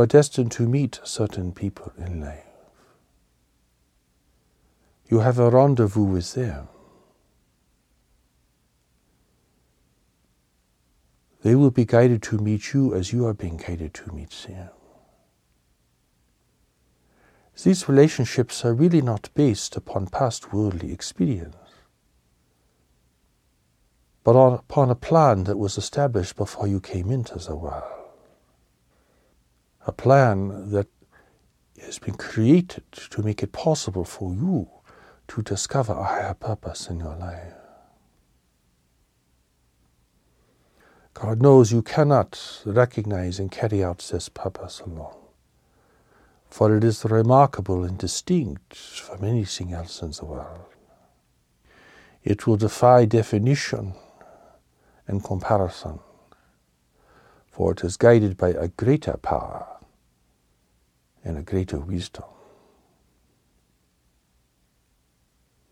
Are destined to meet certain people in life. You have a rendezvous with them. They will be guided to meet you as you are being guided to meet them. These relationships are really not based upon past worldly experience, but on, upon a plan that was established before you came into the world. A plan that has been created to make it possible for you to discover a higher purpose in your life. God knows you cannot recognize and carry out this purpose alone for it is remarkable and distinct from anything else in the world. It will defy definition and comparison, for it is guided by a greater power and a greater wisdom.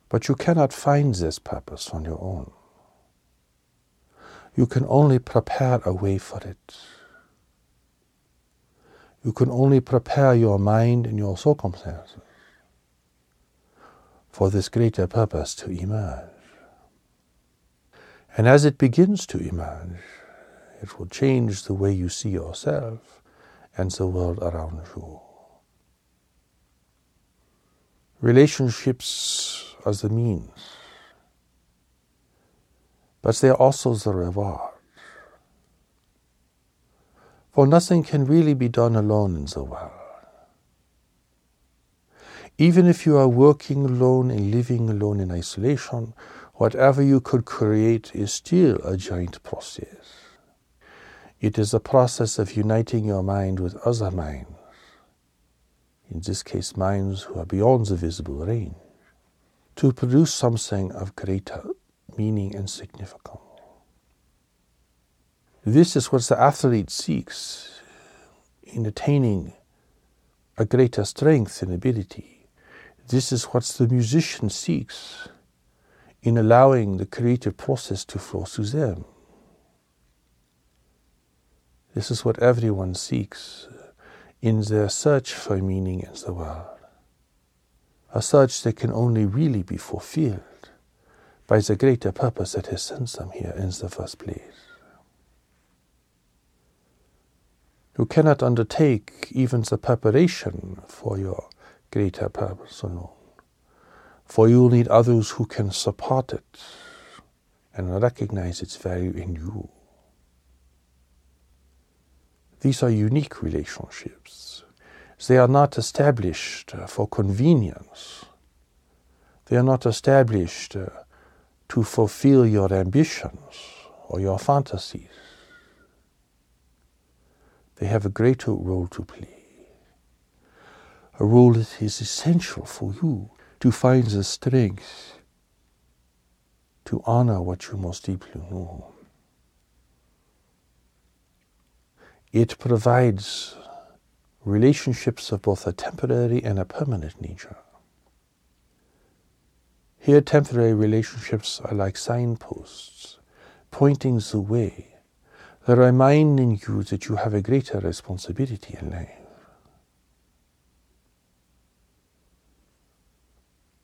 But you cannot find this purpose on your own. You can only prepare a way for it you can only prepare your mind and your circumstances for this greater purpose to emerge. And as it begins to emerge, it will change the way you see yourself and the world around you. Relationships as the means, but they are also the reward. For nothing can really be done alone in the world. Even if you are working alone and living alone in isolation, whatever you could create is still a joint process. It is a process of uniting your mind with other minds, in this case, minds who are beyond the visible range, to produce something of greater meaning and significance. This is what the athlete seeks in attaining a greater strength and ability. This is what the musician seeks in allowing the creative process to flow through them. This is what everyone seeks in their search for meaning in the world. A search that can only really be fulfilled by the greater purpose that has sent them here in the first place. You cannot undertake even the preparation for your greater purpose alone. For you will need others who can support it and recognize its value in you. These are unique relationships. They are not established uh, for convenience. They are not established uh, to fulfill your ambitions or your fantasies they have a greater role to play. A role that is essential for you to find the strength to honor what you most deeply know. It provides relationships of both a temporary and a permanent nature. Here, temporary relationships are like signposts, pointing the way They're reminding you that you have a greater responsibility in life.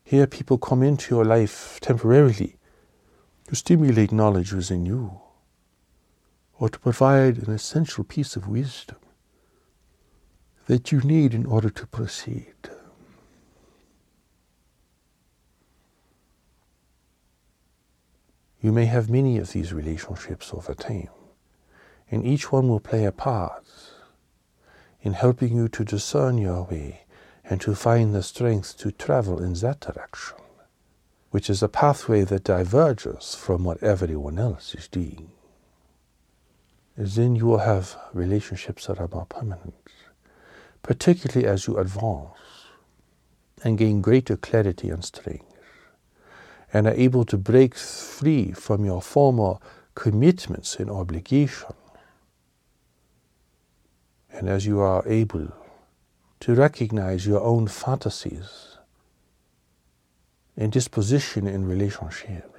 Here, people come into your life temporarily to stimulate knowledge within you or to provide an essential piece of wisdom that you need in order to proceed. You may have many of these relationships over time and each one will play a part in helping you to discern your way and to find the strength to travel in that direction, which is a pathway that diverges from what everyone else is doing. Then you will have relationships that are more permanent, particularly as you advance and gain greater clarity and strength, and are able to break free from your former commitments and obligations. And as you are able to recognize your own fantasies and disposition in relationships,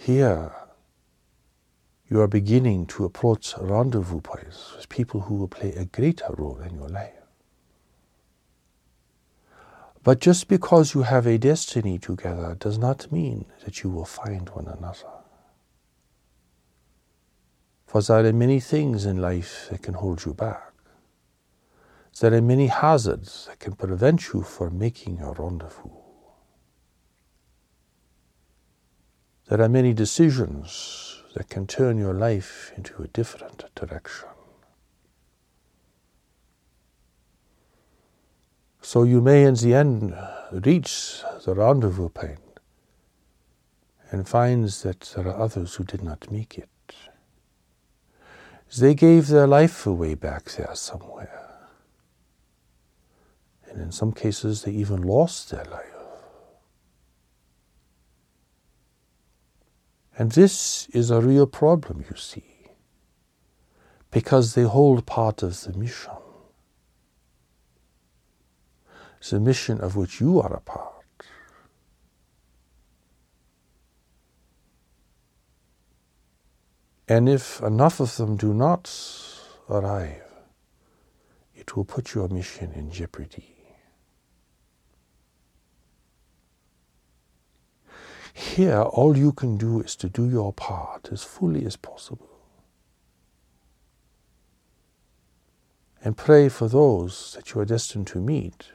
here you are beginning to approach rendezvous points with people who will play a greater role in your life. But just because you have a destiny together does not mean that you will find one another. For there are many things in life that can hold you back. There are many hazards that can prevent you from making a rendezvous. There are many decisions that can turn your life into a different direction. So you may in the end reach the rendezvous point and finds that there are others who did not make it. They gave their life away back there somewhere. And in some cases, they even lost their life. And this is a real problem, you see, because they hold part of the mission, the mission of which you are a part. And if enough of them do not arrive, it will put your mission in jeopardy. Here, all you can do is to do your part as fully as possible. And pray for those that you are destined to meet,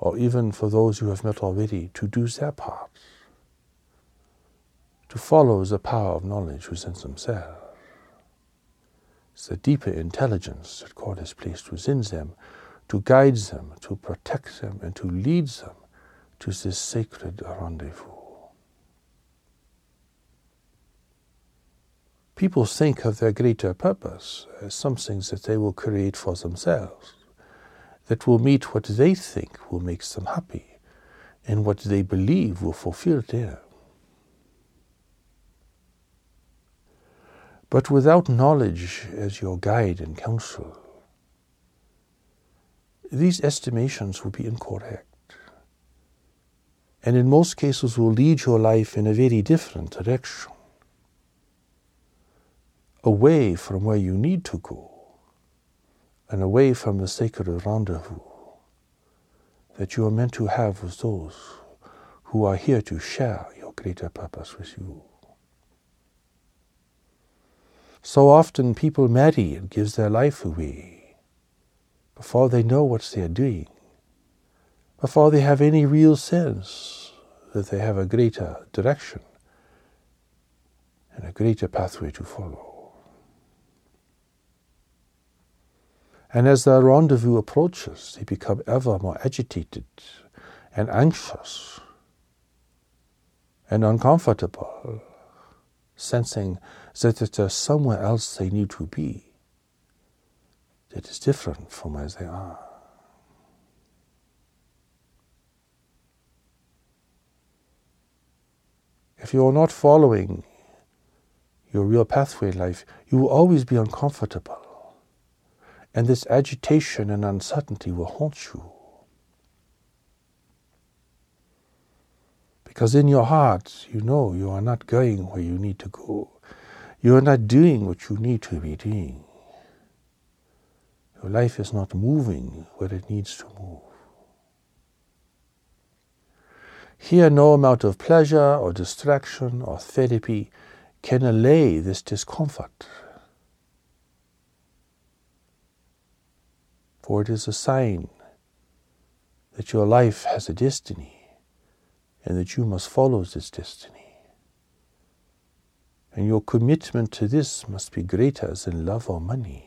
or even for those you have met already, to do their part to follow the power of knowledge within themselves. It's the deeper intelligence that God has placed within them to guide them, to protect them, and to lead them to this sacred rendezvous. People think of their greater purpose as something that they will create for themselves, that will meet what they think will make them happy, and what they believe will fulfill them. But without knowledge as your guide and counsel, these estimations will be incorrect. And in most cases will lead your life in a very different direction. Away from where you need to go, and away from the sacred rendezvous that you are meant to have with those who are here to share your greater purpose with you. So often people marry and give their life away before they know what they are doing, before they have any real sense that they have a greater direction and a greater pathway to follow. And as the rendezvous approaches, they become ever more agitated and anxious and uncomfortable, sensing that there's somewhere else they need to be that is different from where they are. If you are not following your real pathway in life, you will always be uncomfortable. And this agitation and uncertainty will haunt you. Because in your heart, you know you are not going where you need to go. You are not doing what you need to be doing. Your life is not moving where it needs to move. Here, no amount of pleasure or distraction or therapy can allay this discomfort. For it is a sign that your life has a destiny and that you must follow this destiny. And your commitment to this must be greater than love or money.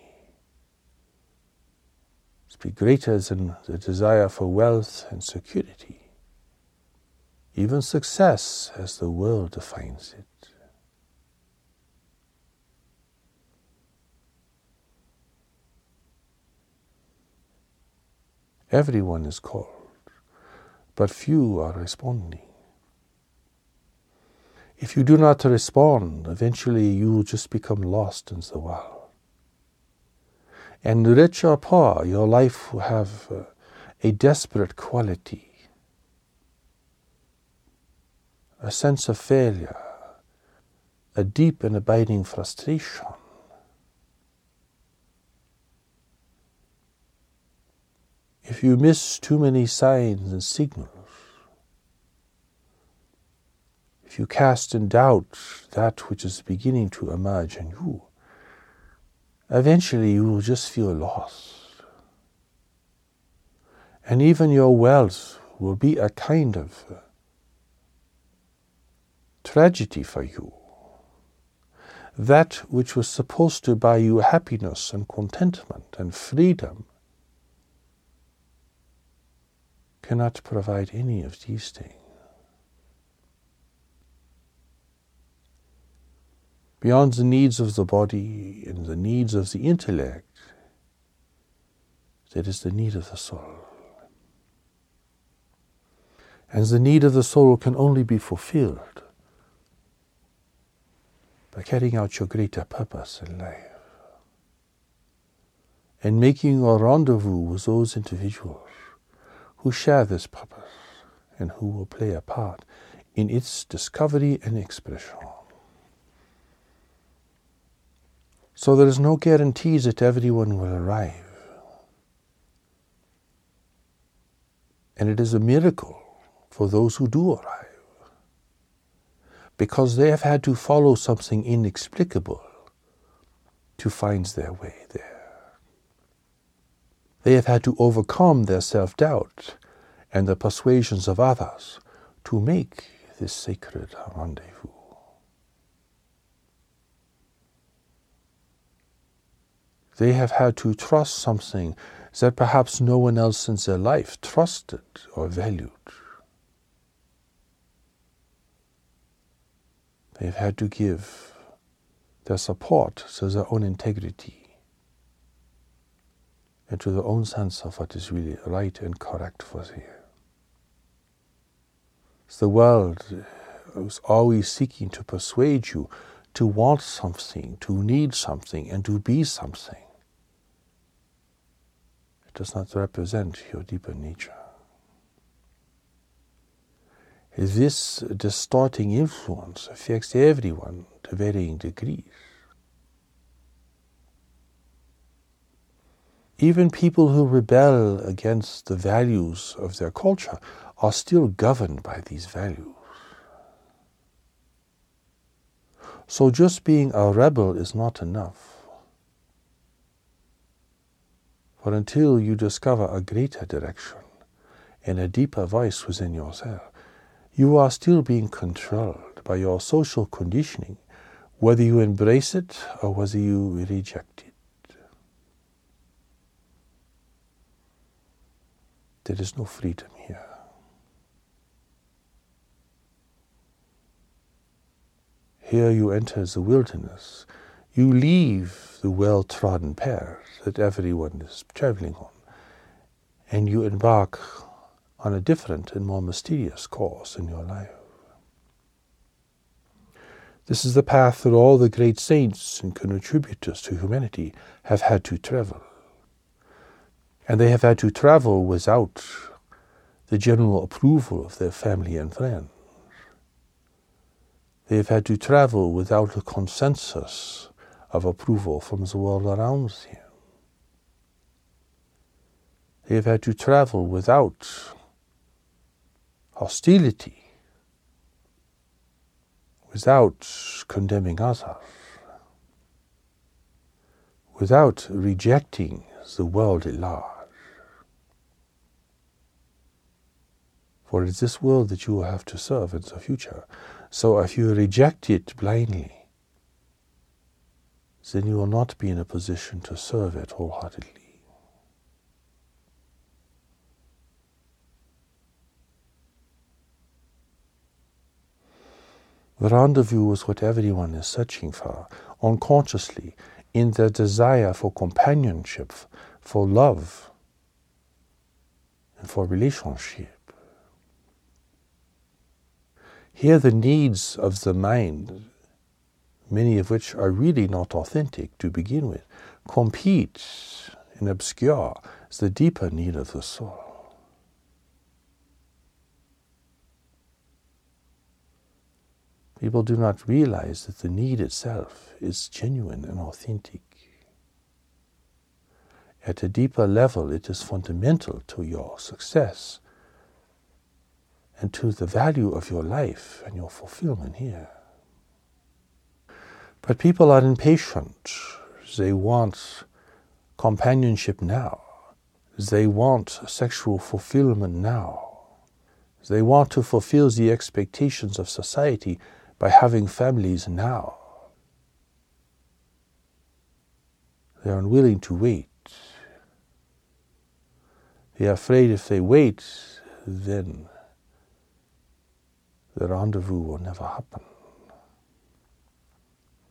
Must be greater than the desire for wealth and security, even success as the world defines it. Everyone is called, but few are responding. If you do not respond, eventually you will just become lost in the world. And rich or poor, your life will have uh, a desperate quality, a sense of failure, a deep and abiding frustration. If you miss too many signs and signals, if you cast in doubt that which is beginning to emerge in you, eventually you will just feel lost. And even your wealth will be a kind of tragedy for you. That which was supposed to buy you happiness and contentment and freedom cannot provide any of these things. Beyond the needs of the body and the needs of the intellect, there is the need of the soul. And the need of the soul can only be fulfilled by carrying out your greater purpose in life and making a rendezvous with those individuals who share this purpose and who will play a part in its discovery and expression. So there is no guarantee that everyone will arrive. And it is a miracle for those who do arrive because they have had to follow something inexplicable to find their way there. They have had to overcome their self doubt and the persuasions of others to make this sacred rendezvous. They have had to trust something that perhaps no one else in their life trusted or valued. They've had to give their support to their own integrity and to their own sense of what is really right and correct for them. The world is always seeking to persuade you to want something, to need something, and to be something. It does not represent your deeper nature. This distorting influence affects everyone to varying degrees. Even people who rebel against the values of their culture are still governed by these values. So just being a rebel is not enough. For until you discover a greater direction and a deeper voice within yourself, you are still being controlled by your social conditioning, whether you embrace it or whether you reject it. There is no freedom here. Here you enter the wilderness. You leave the well trodden path that everyone is traveling on, and you embark on a different and more mysterious course in your life. This is the path that all the great saints and contributors to humanity have had to travel. And they have had to travel without the general approval of their family and friends. They have had to travel without a consensus of approval from the world around them. They have had to travel without hostility without condemning others, without rejecting the world at large. For it's this world that you will have to serve in the future. So if you reject it blindly, then you will not be in a position to serve it wholeheartedly. The rendezvous is what everyone is searching for, unconsciously, in their desire for companionship, for love, and for relationship. Here, the needs of the mind, many of which are really not authentic to begin with, compete and obscure the deeper need of the soul. People do not realize that the need itself is genuine and authentic. At a deeper level, it is fundamental to your success and to the value of your life and your fulfillment here. But people are impatient. They want companionship now. They want sexual fulfillment now. They want to fulfill the expectations of society by having families now. They are unwilling to wait. They are afraid if they wait, then the rendezvous will never happen.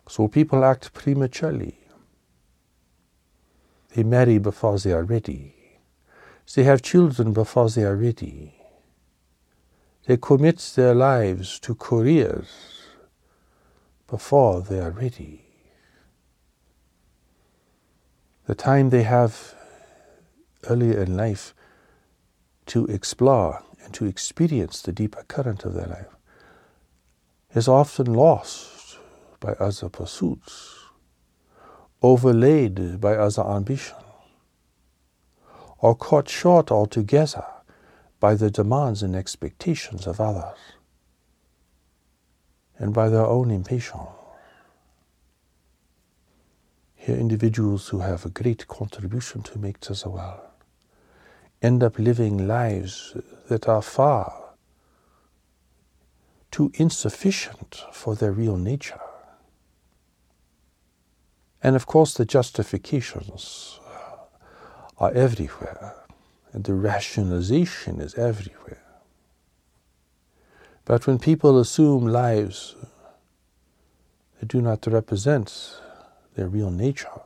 So people act prematurely. They marry before they are ready. They have children before they are ready. They commit their lives to careers before they are ready. The time they have earlier in life to explore and to experience the deeper current of their life is often lost by other pursuits, overlaid by other ambition, or cut short altogether by the demands and expectations of others and by their own impatience. Here, individuals who have a great contribution to make to the world end up living lives that are far too insufficient for their real nature. And of course, the justifications are everywhere, and the rationalization is everywhere. But when people assume lives that do not represent their real nature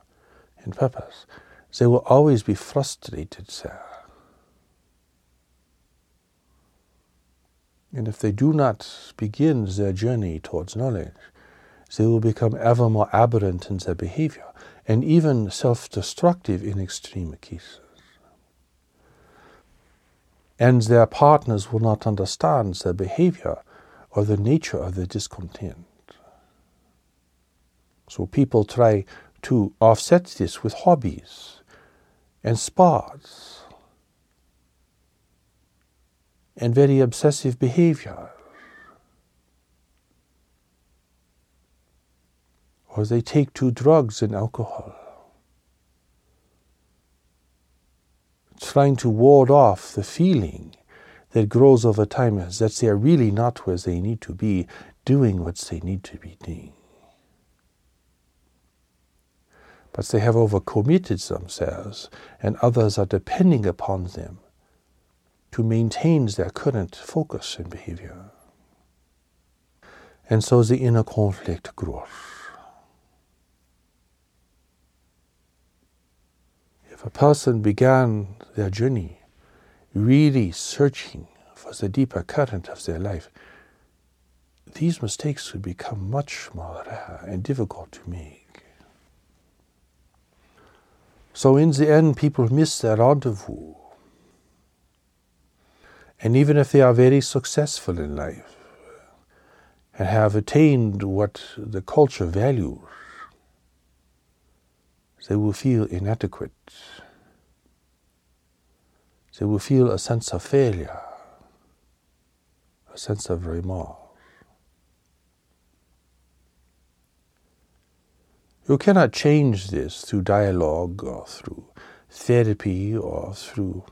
and purpose, they will always be frustrated there. And if they do not begin their journey towards knowledge, they will become ever more aberrant in their behavior and even self destructive in extreme cases. And their partners will not understand their behavior or the nature of their discontent. So people try to offset this with hobbies and sports and very obsessive behavior. Or they take to drugs and alcohol, trying to ward off the feeling that grows over time is that they are really not where they need to be, doing what they need to be doing. But they have overcommitted themselves, and others are depending upon them to maintain their current focus and behavior. And so the inner conflict grows. A person began their journey really searching for the deeper current of their life, these mistakes would become much more rare and difficult to make. So, in the end, people miss their rendezvous and even if they are very successful in life and have attained what the culture values, they will feel inadequate. They will feel a sense of failure, a sense of remorse. You cannot change this through dialogue or through therapy or through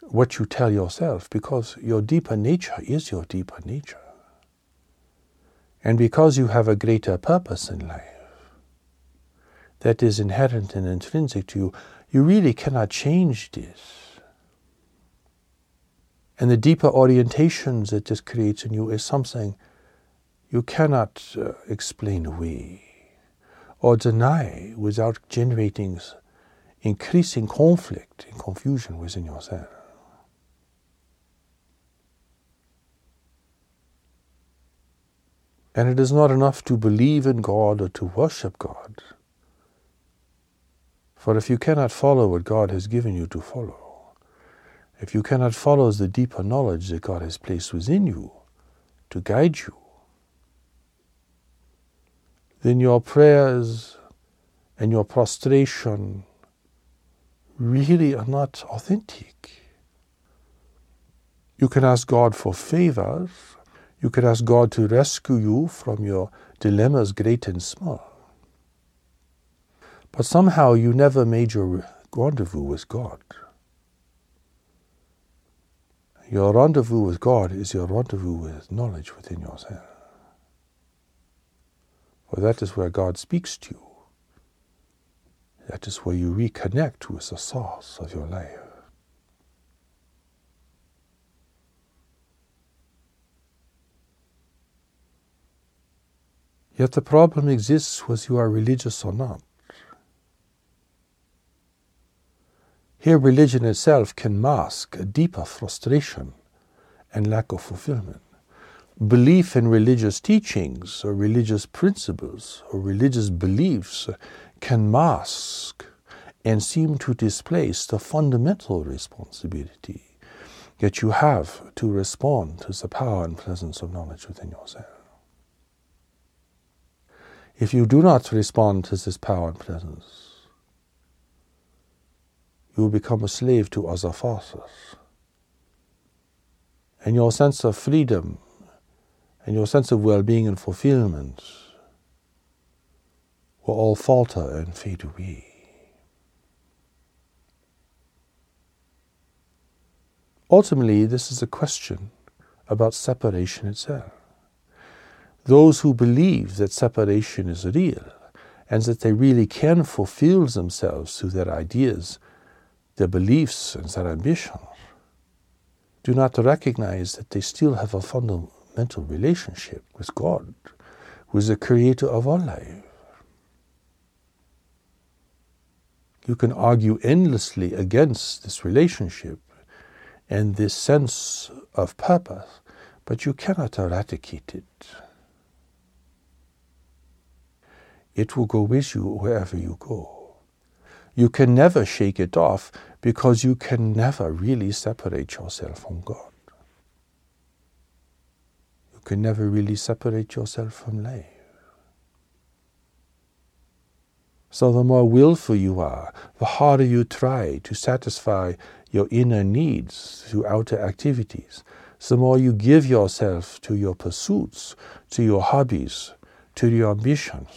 what you tell yourself because your deeper nature is your deeper nature. And because you have a greater purpose in life that is inherent and intrinsic to you, you really cannot change this. And the deeper orientations that this creates in you is something you cannot uh, explain away or deny without generating increasing conflict and confusion within yourself. And it is not enough to believe in God or to worship God. For if you cannot follow what God has given you to follow, if you cannot follow the deeper knowledge that God has placed within you to guide you, then your prayers and your prostration really are not authentic. You can ask God for favors. You can ask God to rescue you from your dilemmas, great and small. But somehow you never made your rendezvous with God. Your rendezvous with God is your rendezvous with knowledge within yourself. For that is where God speaks to you. That is where you reconnect with the source of your life. Yet the problem exists whether you are religious or not. Here, religion itself can mask a deeper frustration and lack of fulfillment. Belief in religious teachings or religious principles or religious beliefs can mask and seem to displace the fundamental responsibility that you have to respond to the power and presence of knowledge within yourself. If you do not respond to this power and presence, you will become a slave to other forces. And your sense of freedom and your sense of well being and fulfillment will all falter and fade away. Ultimately, this is a question about separation itself. Those who believe that separation is real and that they really can fulfill themselves through their ideas, their beliefs, and their ambitions do not recognize that they still have a fundamental relationship with God, who is the creator of all life. You can argue endlessly against this relationship and this sense of purpose, but you cannot eradicate it. It will go with you wherever you go. You can never shake it off because you can never really separate yourself from God. You can never really separate yourself from life. So the more willful you are, the harder you try to satisfy your inner needs through outer activities, the more you give yourself to your pursuits, to your hobbies, to your ambitions,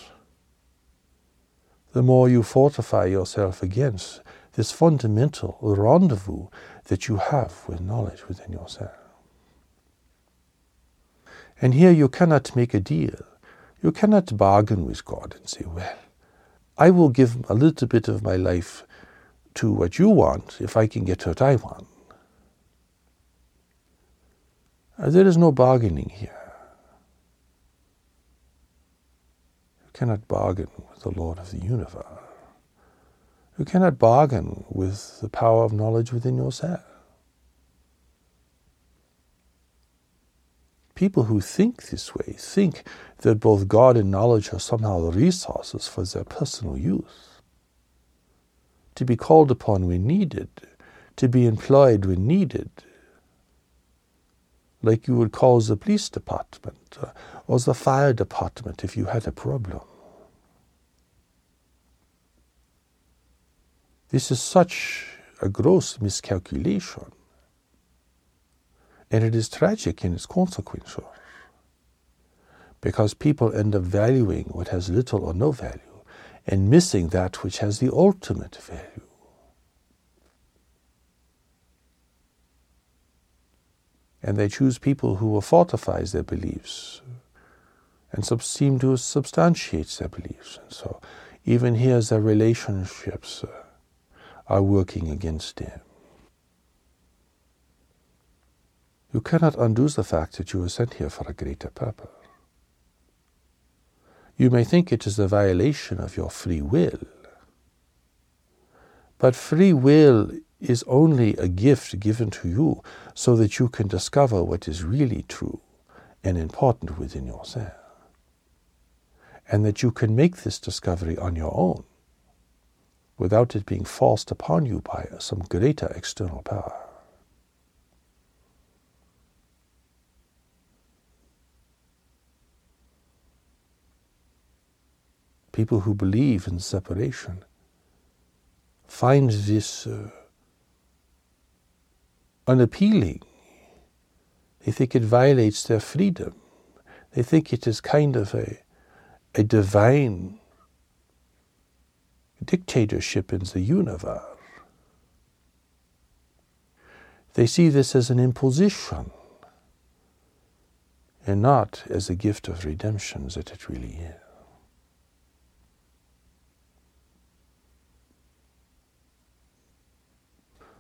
the more you fortify yourself against this fundamental rendezvous that you have with knowledge within yourself. And here you cannot make a deal. You cannot bargain with God and say, well, I will give a little bit of my life to what you want if I can get what I want. Uh, there is no bargaining here. You cannot bargain the Lord of the universe. You cannot bargain with the power of knowledge within yourself. People who think this way think that both God and knowledge are somehow resources for their personal use. To be called upon when needed, to be employed when needed, like you would call the police department uh, or the fire department if you had a problem. This is such a gross miscalculation. And it is tragic in its consequences because people end up valuing what has little or no value and missing that which has the ultimate value. And they choose people who will fortify their beliefs and seem to substantiate their beliefs. And so, even here, their relationships uh, are working against him. You cannot undo the fact that you were sent here for a greater purpose. You may think it is a violation of your free will, but free will is only a gift given to you so that you can discover what is really true and important within yourself, and that you can make this discovery on your own without it being forced upon you by some greater external power. people who believe in separation, find this uh, unappealing. They think it violates their freedom. They think it is kind of a, a divine dictatorship in the universe. They see this as an imposition and not as a gift of redemption that it really is.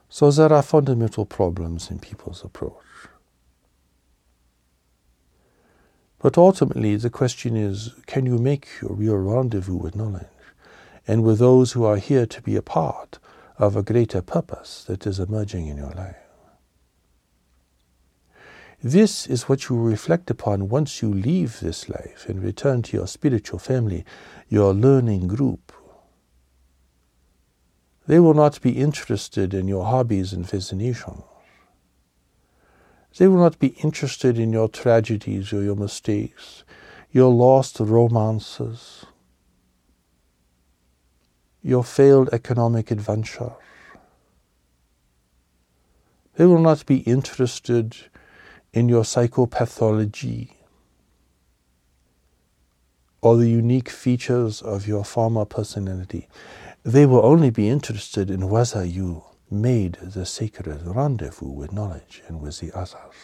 So there are fundamental problems in people's approach. But ultimately, the question is can you make your, real rendezvous with knowledge and with those who are here to be a part of a greater purpose that is emerging in your life? This is what you reflect upon once you leave this life and return to your spiritual family, your learning group. They will not be interested in your hobbies and fascinations. They will not be interested in your tragedies or your mistakes, your lost romances, your failed economic adventure. They will not be interested in your psychopathology or the unique features of your former personality. They will only be interested in whether you made the sacred rendezvous with knowledge and with the others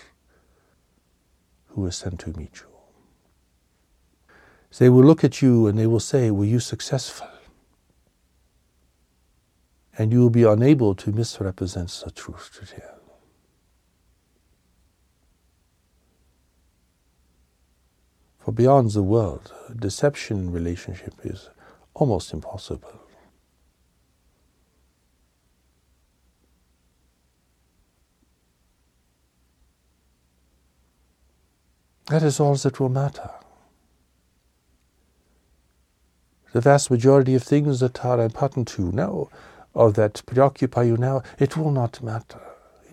who was sent to meet you. They will look at you and they will say, Were you successful? And you will be unable to misrepresent the truth to them. For beyond the world, deception in relationship is almost impossible. That is all that will matter. The vast majority of things that are important to now, or that preoccupy you now, it will not matter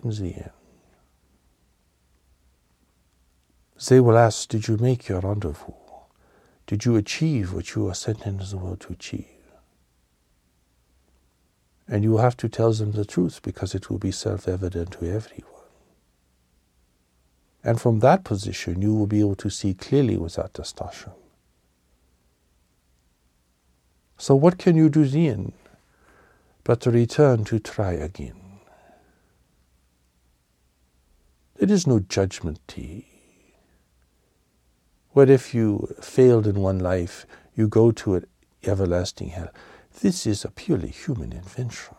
in the end. They will ask, Did you make your rendezvous? Did you achieve what you are sent into the world to achieve? And you will have to tell them the truth because it will be self evident to everyone. And from that position, you will be able to see clearly without distortion. So, what can you do then but to return to try again? It is no judgment tea. What if you failed in one life, you go to an everlasting hell? This is a purely human invention.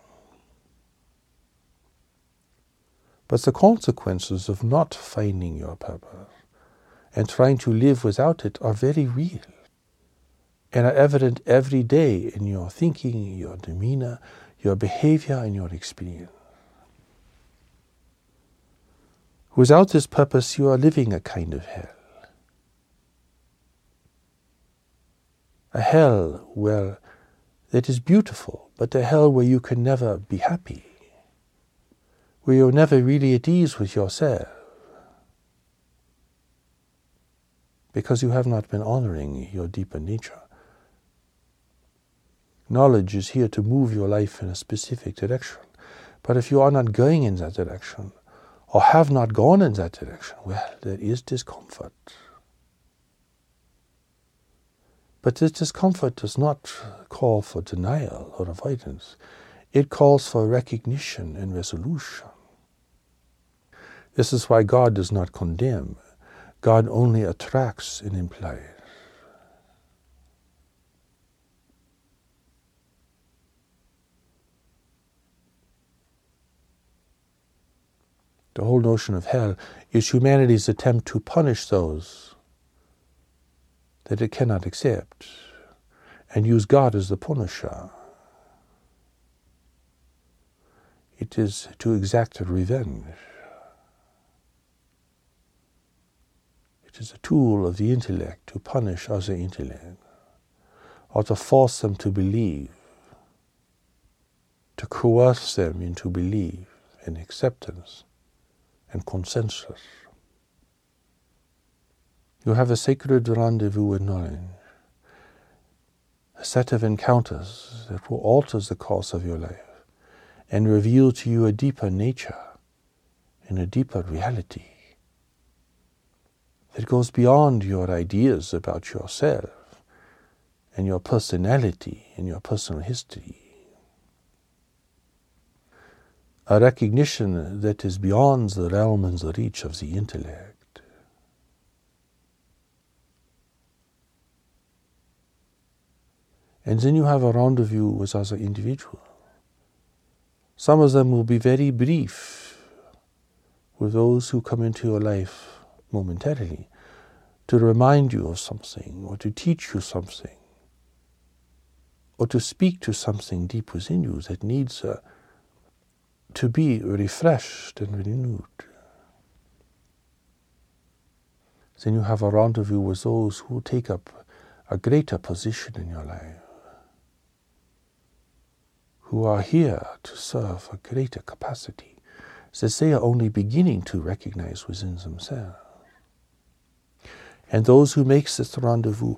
But the consequences of not finding your purpose and trying to live without it are very real and are evident every day in your thinking, your demeanor, your behavior, and your experience. Without this purpose, you are living a kind of hell. A hell where that is beautiful, but a hell where you can never be happy where you're never really at ease with yourself because you have not been honoring your deeper nature. Knowledge is here to move your life in a specific direction. But if you are not going in that direction, or have not gone in that direction, well, there is discomfort. But this discomfort does not call for denial or avoidance. It calls for recognition and resolution. This is why God does not condemn. God only attracts and implies. The whole notion of hell is humanity's attempt to punish those that it cannot accept and use God as the punisher. It is to exact revenge. It is a tool of the intellect to punish other intellect or to force them to believe, to coerce them into belief and acceptance and consensus. You have a sacred rendezvous with knowledge. a set of encounters that will alter the course of your life and reveal to you a deeper nature and a deeper reality that goes beyond your ideas about yourself and your personality and your personal history. A recognition that is beyond the realm and the reach of the intellect. And then you have a rendezvous with other individuals. Some of them will be very brief with those who come into your life momentarily to remind you of something or to teach you something or to speak to something deep within you that needs uh, to be refreshed and renewed. Then you have a rendezvous with those who take up a greater position in your life, who are here to serve a greater capacity that they are only beginning to recognize within themselves. And those who make this rendezvous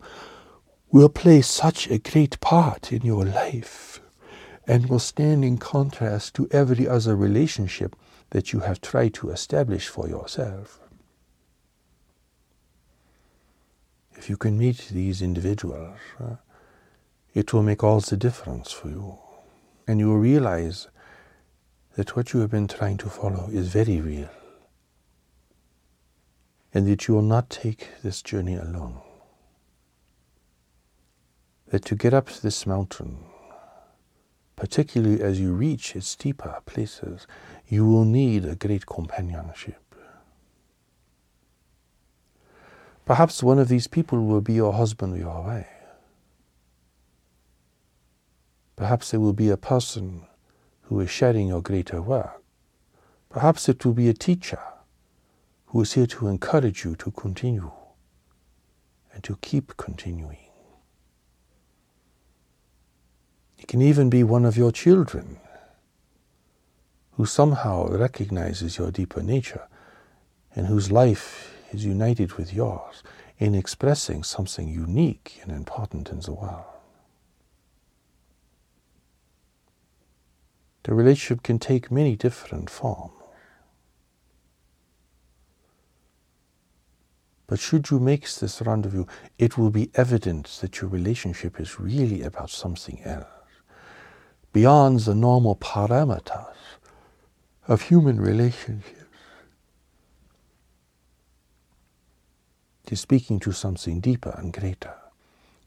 will play such a great part in your life and will stand in contrast to every other relationship that you have tried to establish for yourself. If you can meet these individuals, uh, it will make all the difference for you. And you will realize that what you have been trying to follow is very real and that you will not take this journey alone. That to get up this mountain, particularly as you reach its deeper places, you will need a great companionship. Perhaps one of these people will be your husband or your wife. Perhaps there will be a person who is sharing your greater work. Perhaps it will be a teacher who is here to encourage you to continue and to keep continuing. It can even be one of your children who somehow recognizes your deeper nature and whose life is united with yours in expressing something unique and important in the world. The relationship can take many different forms. But should you make this rendezvous, it will be evident that your relationship is really about something else, beyond the normal parameters of human relationships. It is speaking to something deeper and greater.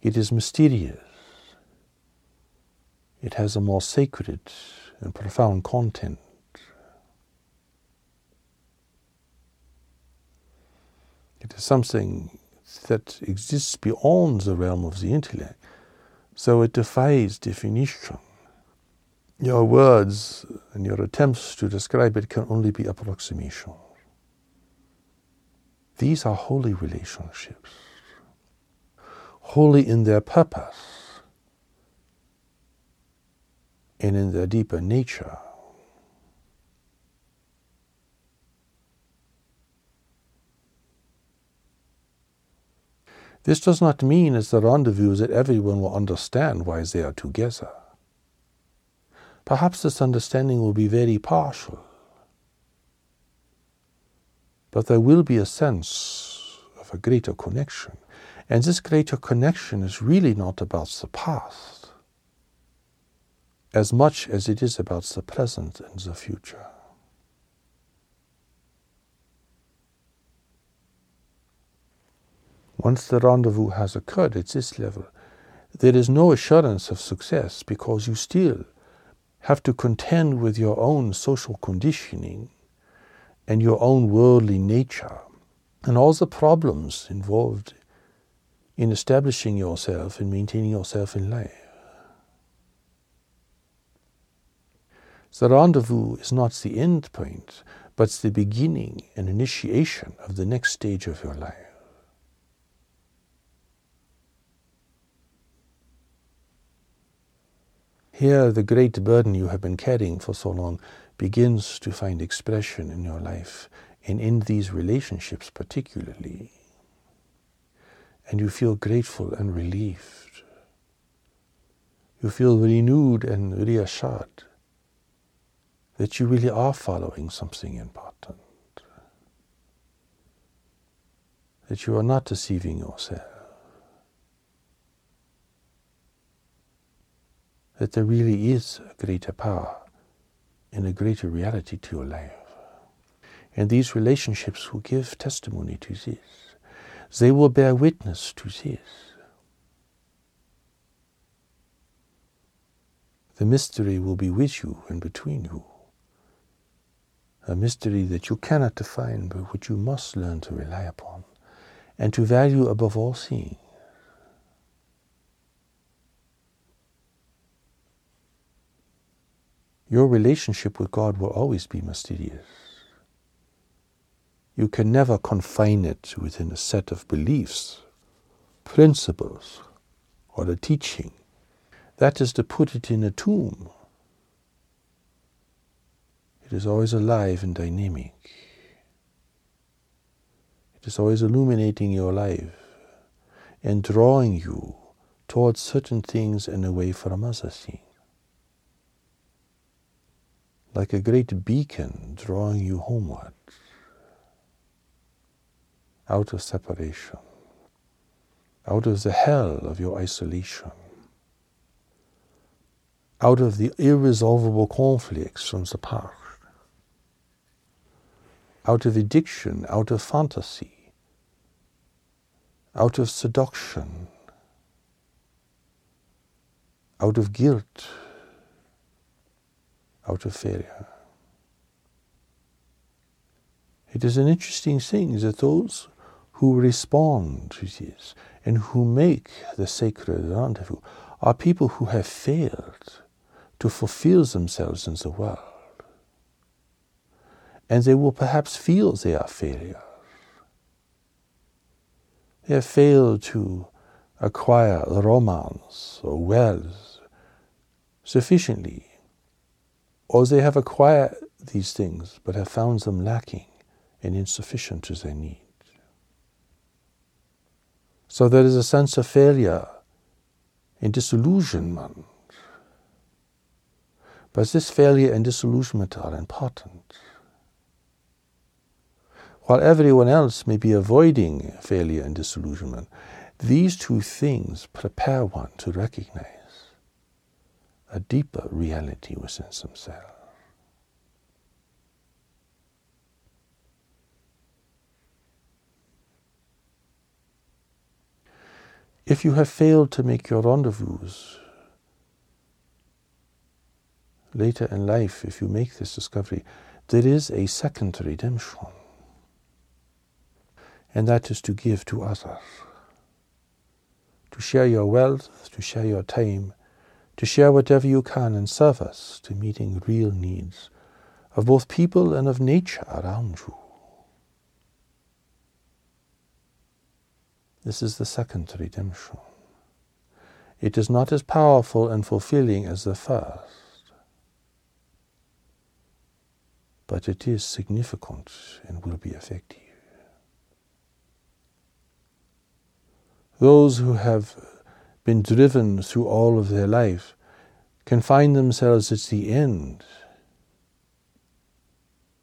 It is mysterious. It has a more sacred and profound content It is something that exists beyond the realm of the intellect, so it defies definition. Your words and your attempts to describe it can only be approximations. These are holy relationships, holy in their purpose and in their deeper nature. This does not mean as the rendezvous that everyone will understand why they are together. Perhaps this understanding will be very partial, but there will be a sense of a greater connection. And this greater connection is really not about the past as much as it is about the present and the future. Once the rendezvous has occurred at this level, there is no assurance of success because you still have to contend with your own social conditioning and your own worldly nature and all the problems involved in establishing yourself and maintaining yourself in life. The rendezvous is not the end point, but the beginning and initiation of the next stage of your life. Here, the great burden you have been carrying for so long begins to find expression in your life and in these relationships, particularly. And you feel grateful and relieved. You feel renewed and reassured that you really are following something important, that you are not deceiving yourself, that there really is a greater power and a greater reality to your life. And these relationships will give testimony to this. They will bear witness to this. The mystery will be with you and between you. A mystery that you cannot define, but which you must learn to rely upon and to value above all things. Your relationship with God will always be mysterious. You can never confine it within a set of beliefs, principles, or a teaching. That is to put it in a tomb. It is always alive and dynamic. It is always illuminating your life and drawing you towards certain things and away from other things. Like a great beacon drawing you homeward out of separation, out of the hell of your isolation, out of the irresolvable conflicts from the past, out of addiction, out of fantasy, out of seduction, out of guilt, out of failure. It is an interesting thing that those who respond to this and who make the sacred rendezvous are people who have failed to fulfill themselves in the world. And they will perhaps feel they are failures. They have failed to acquire romance or wealth sufficiently, or they have acquired these things but have found them lacking and insufficient to their need. So there is a sense of failure and disillusionment. But this failure and disillusionment are important. While everyone else may be avoiding failure and disillusionment, these two things prepare one to recognize a deeper reality within themselves. If you have failed to make your rendezvous later in life, if you make this discovery, there is a second redemption. And that is to give to others. To share your wealth, to share your time, to share whatever you can in service to meeting real needs of both people and of nature around you. This is the second redemption. It is not as powerful and fulfilling as the first, but it is significant and will be effective. Those who have been driven through all of their life can find themselves at the end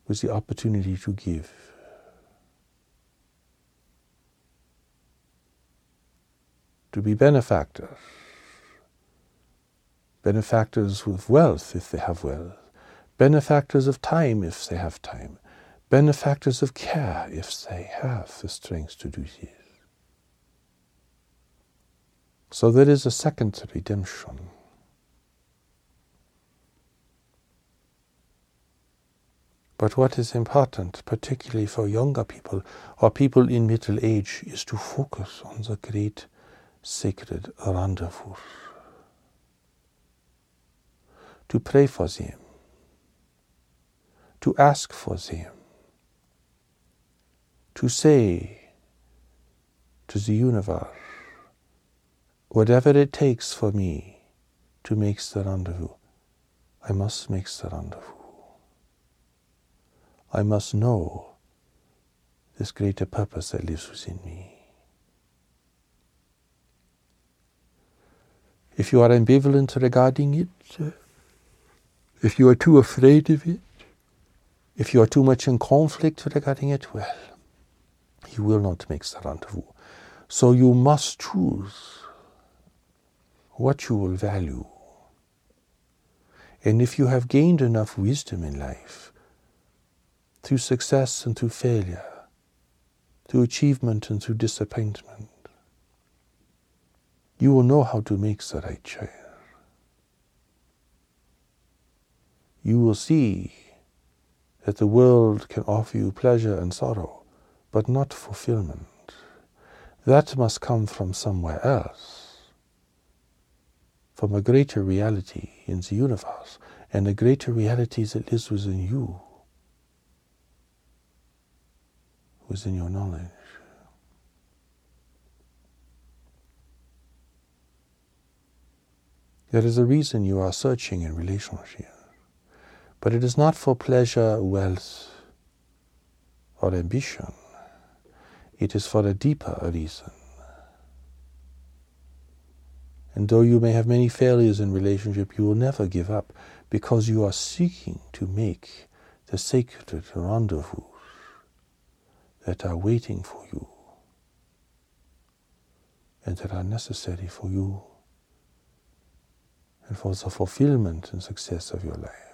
with the opportunity to give. to be benefactors. Benefactors with wealth if they have wealth. Benefactors of time if they have time. Benefactors of care if they have the strength to do this. So there is a second redemption. But what is important, particularly for younger people or people in middle age, is to focus on the great sacred rendezvous. To pray for them, to ask for them, to say to the universe, whatever it takes for me to make the rendezvous, I must make the rendezvous. I must know this greater purpose that lives within me. If you are ambivalent regarding it, if you are too afraid of it, if you are too much in conflict regarding it, well, you will not make the rendezvous. So you must choose what you will value. And if you have gained enough wisdom in life, through success and through failure, through achievement and through disappointment, you will know how to make the right choice. You will see that the world can offer you pleasure and sorrow, but not fulfillment. That must come from somewhere else, from a greater reality in the universe, and a greater reality that lives within you, within your knowledge. There is a reason you are searching in relationship. But it is not for pleasure, wealth, or ambition. It is for a deeper reason. And though you may have many failures in relationship, you will never give up because you are seeking to make the sacred rendezvous that are waiting for you and that are necessary for you and for the fulfillment and success of your life.